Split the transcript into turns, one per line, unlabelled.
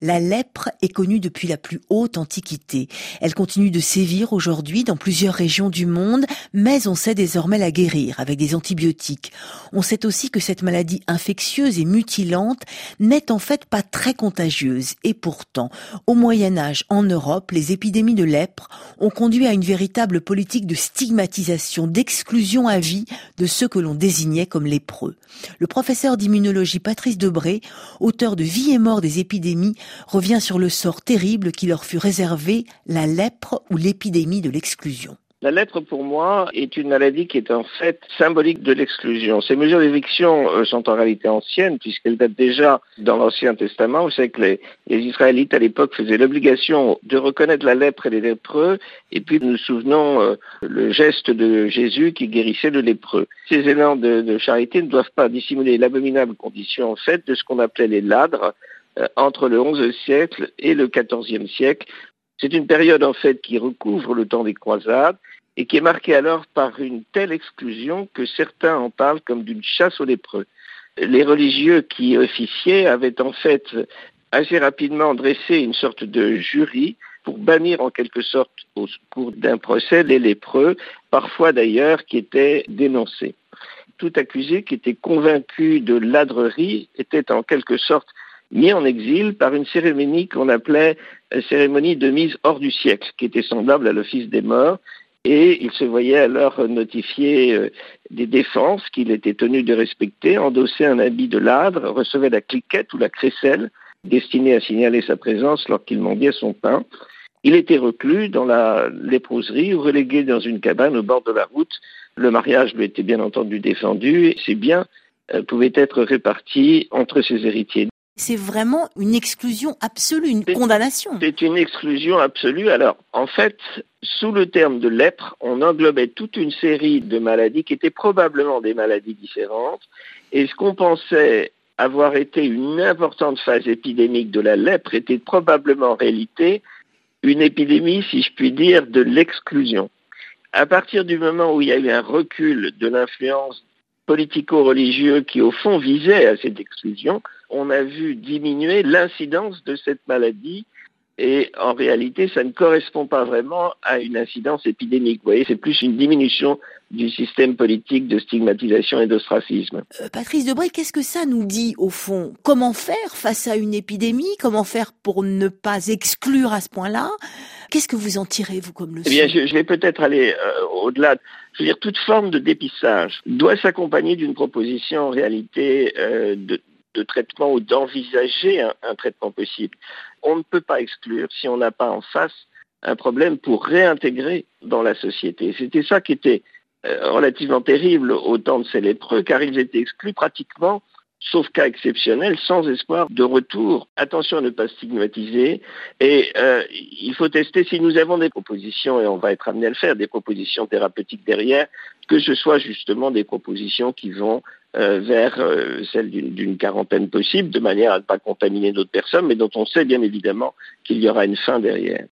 La lèpre est connue depuis la plus haute antiquité. Elle continue de sévir aujourd'hui dans plusieurs régions du monde, mais on sait désormais la guérir avec des antibiotiques. On sait aussi que cette maladie infectieuse et mutilante n'est en fait pas très contagieuse. Et pourtant, au Moyen Âge, en Europe, les épidémies de lèpre ont conduit à une véritable politique de stigmatisation, d'exclusion à vie de ceux que l'on désignait comme lépreux. Le professeur d'immunologie Patrice Debré, auteur de Vie et mort des épidémies, revient sur le sort terrible qui leur fut réservé, la lèpre ou l'épidémie de l'exclusion.
La lèpre, pour moi, est une maladie qui est en fait symbolique de l'exclusion. Ces mesures d'éviction euh, sont en réalité anciennes, puisqu'elles datent déjà dans l'Ancien Testament. Vous savez que les, Israélites, à l'époque, faisaient l'obligation de reconnaître la lèpre et les lépreux, et puis nous souvenons euh, le geste de Jésus qui guérissait le lépreux. Ces élans de, de charité ne doivent pas dissimuler l'abominable condition, en fait, de ce qu'on appelait les ladres, entre le XIe siècle et le XIVe siècle. C'est une période en fait qui recouvre le temps des croisades et qui est marquée alors par une telle exclusion que certains en parlent comme d'une chasse aux lépreux. Les religieux qui officiaient avaient en fait assez rapidement dressé une sorte de jury pour bannir en quelque sorte au cours d'un procès les lépreux, parfois d'ailleurs qui étaient dénoncés. Tout accusé qui était convaincu de ladrerie était en quelque sorte mis en exil par une cérémonie qu'on appelait euh, cérémonie de mise hors du siècle, qui était semblable à l'office des morts, et il se voyait alors notifier euh, des défenses qu'il était tenu de respecter, endosser un habit de ladre, recevait la cliquette ou la crécelle, destinée à signaler sa présence lorsqu'il mendiait son pain. Il était reclus dans la léproserie ou relégué dans une cabane au bord de la route. Le mariage lui était bien entendu défendu et ses biens euh, pouvaient être répartis entre ses héritiers
c'est vraiment une exclusion absolue, une condamnation.
C'est une exclusion absolue. Alors, en fait, sous le terme de lèpre, on englobait toute une série de maladies qui étaient probablement des maladies différentes. Et ce qu'on pensait avoir été une importante phase épidémique de la lèpre était probablement en réalité une épidémie, si je puis dire, de l'exclusion. À partir du moment où il y a eu un recul de l'influence politico-religieux qui, au fond, visait à cette exclusion, on a vu diminuer l'incidence de cette maladie et en réalité, ça ne correspond pas vraiment à une incidence épidémique. Vous voyez, c'est plus une diminution du système politique de stigmatisation et d'ostracisme.
Euh, Patrice Debray, qu'est-ce que ça nous dit au fond? Comment faire face à une épidémie? Comment faire pour ne pas exclure à ce point-là? Qu'est-ce que vous en tirez, vous, comme leçon
Eh bien, je, vais peut-être aller euh, au-delà. Je veux dire, toute forme de dépistage doit s'accompagner d'une proposition en réalité euh, de, de traitement ou d'envisager un, traitement possible. On ne peut pas exclure si on n'a pas en face un problème pour réintégrer dans la société. C'était ça qui était euh, relativement terrible au temps de ces lépreux, car ils étaient exclus pratiquement sauf cas exceptionnel, sans espoir de retour. Attention à ne pas stigmatiser. Et euh, il faut tester si nous avons des propositions, et on va être amené à le faire, des propositions thérapeutiques derrière, que ce soit justement des propositions qui vont euh, vers euh, celle d'une quarantaine possible, de manière à ne pas contaminer d'autres personnes, mais dont on sait bien évidemment qu'il y aura une fin derrière.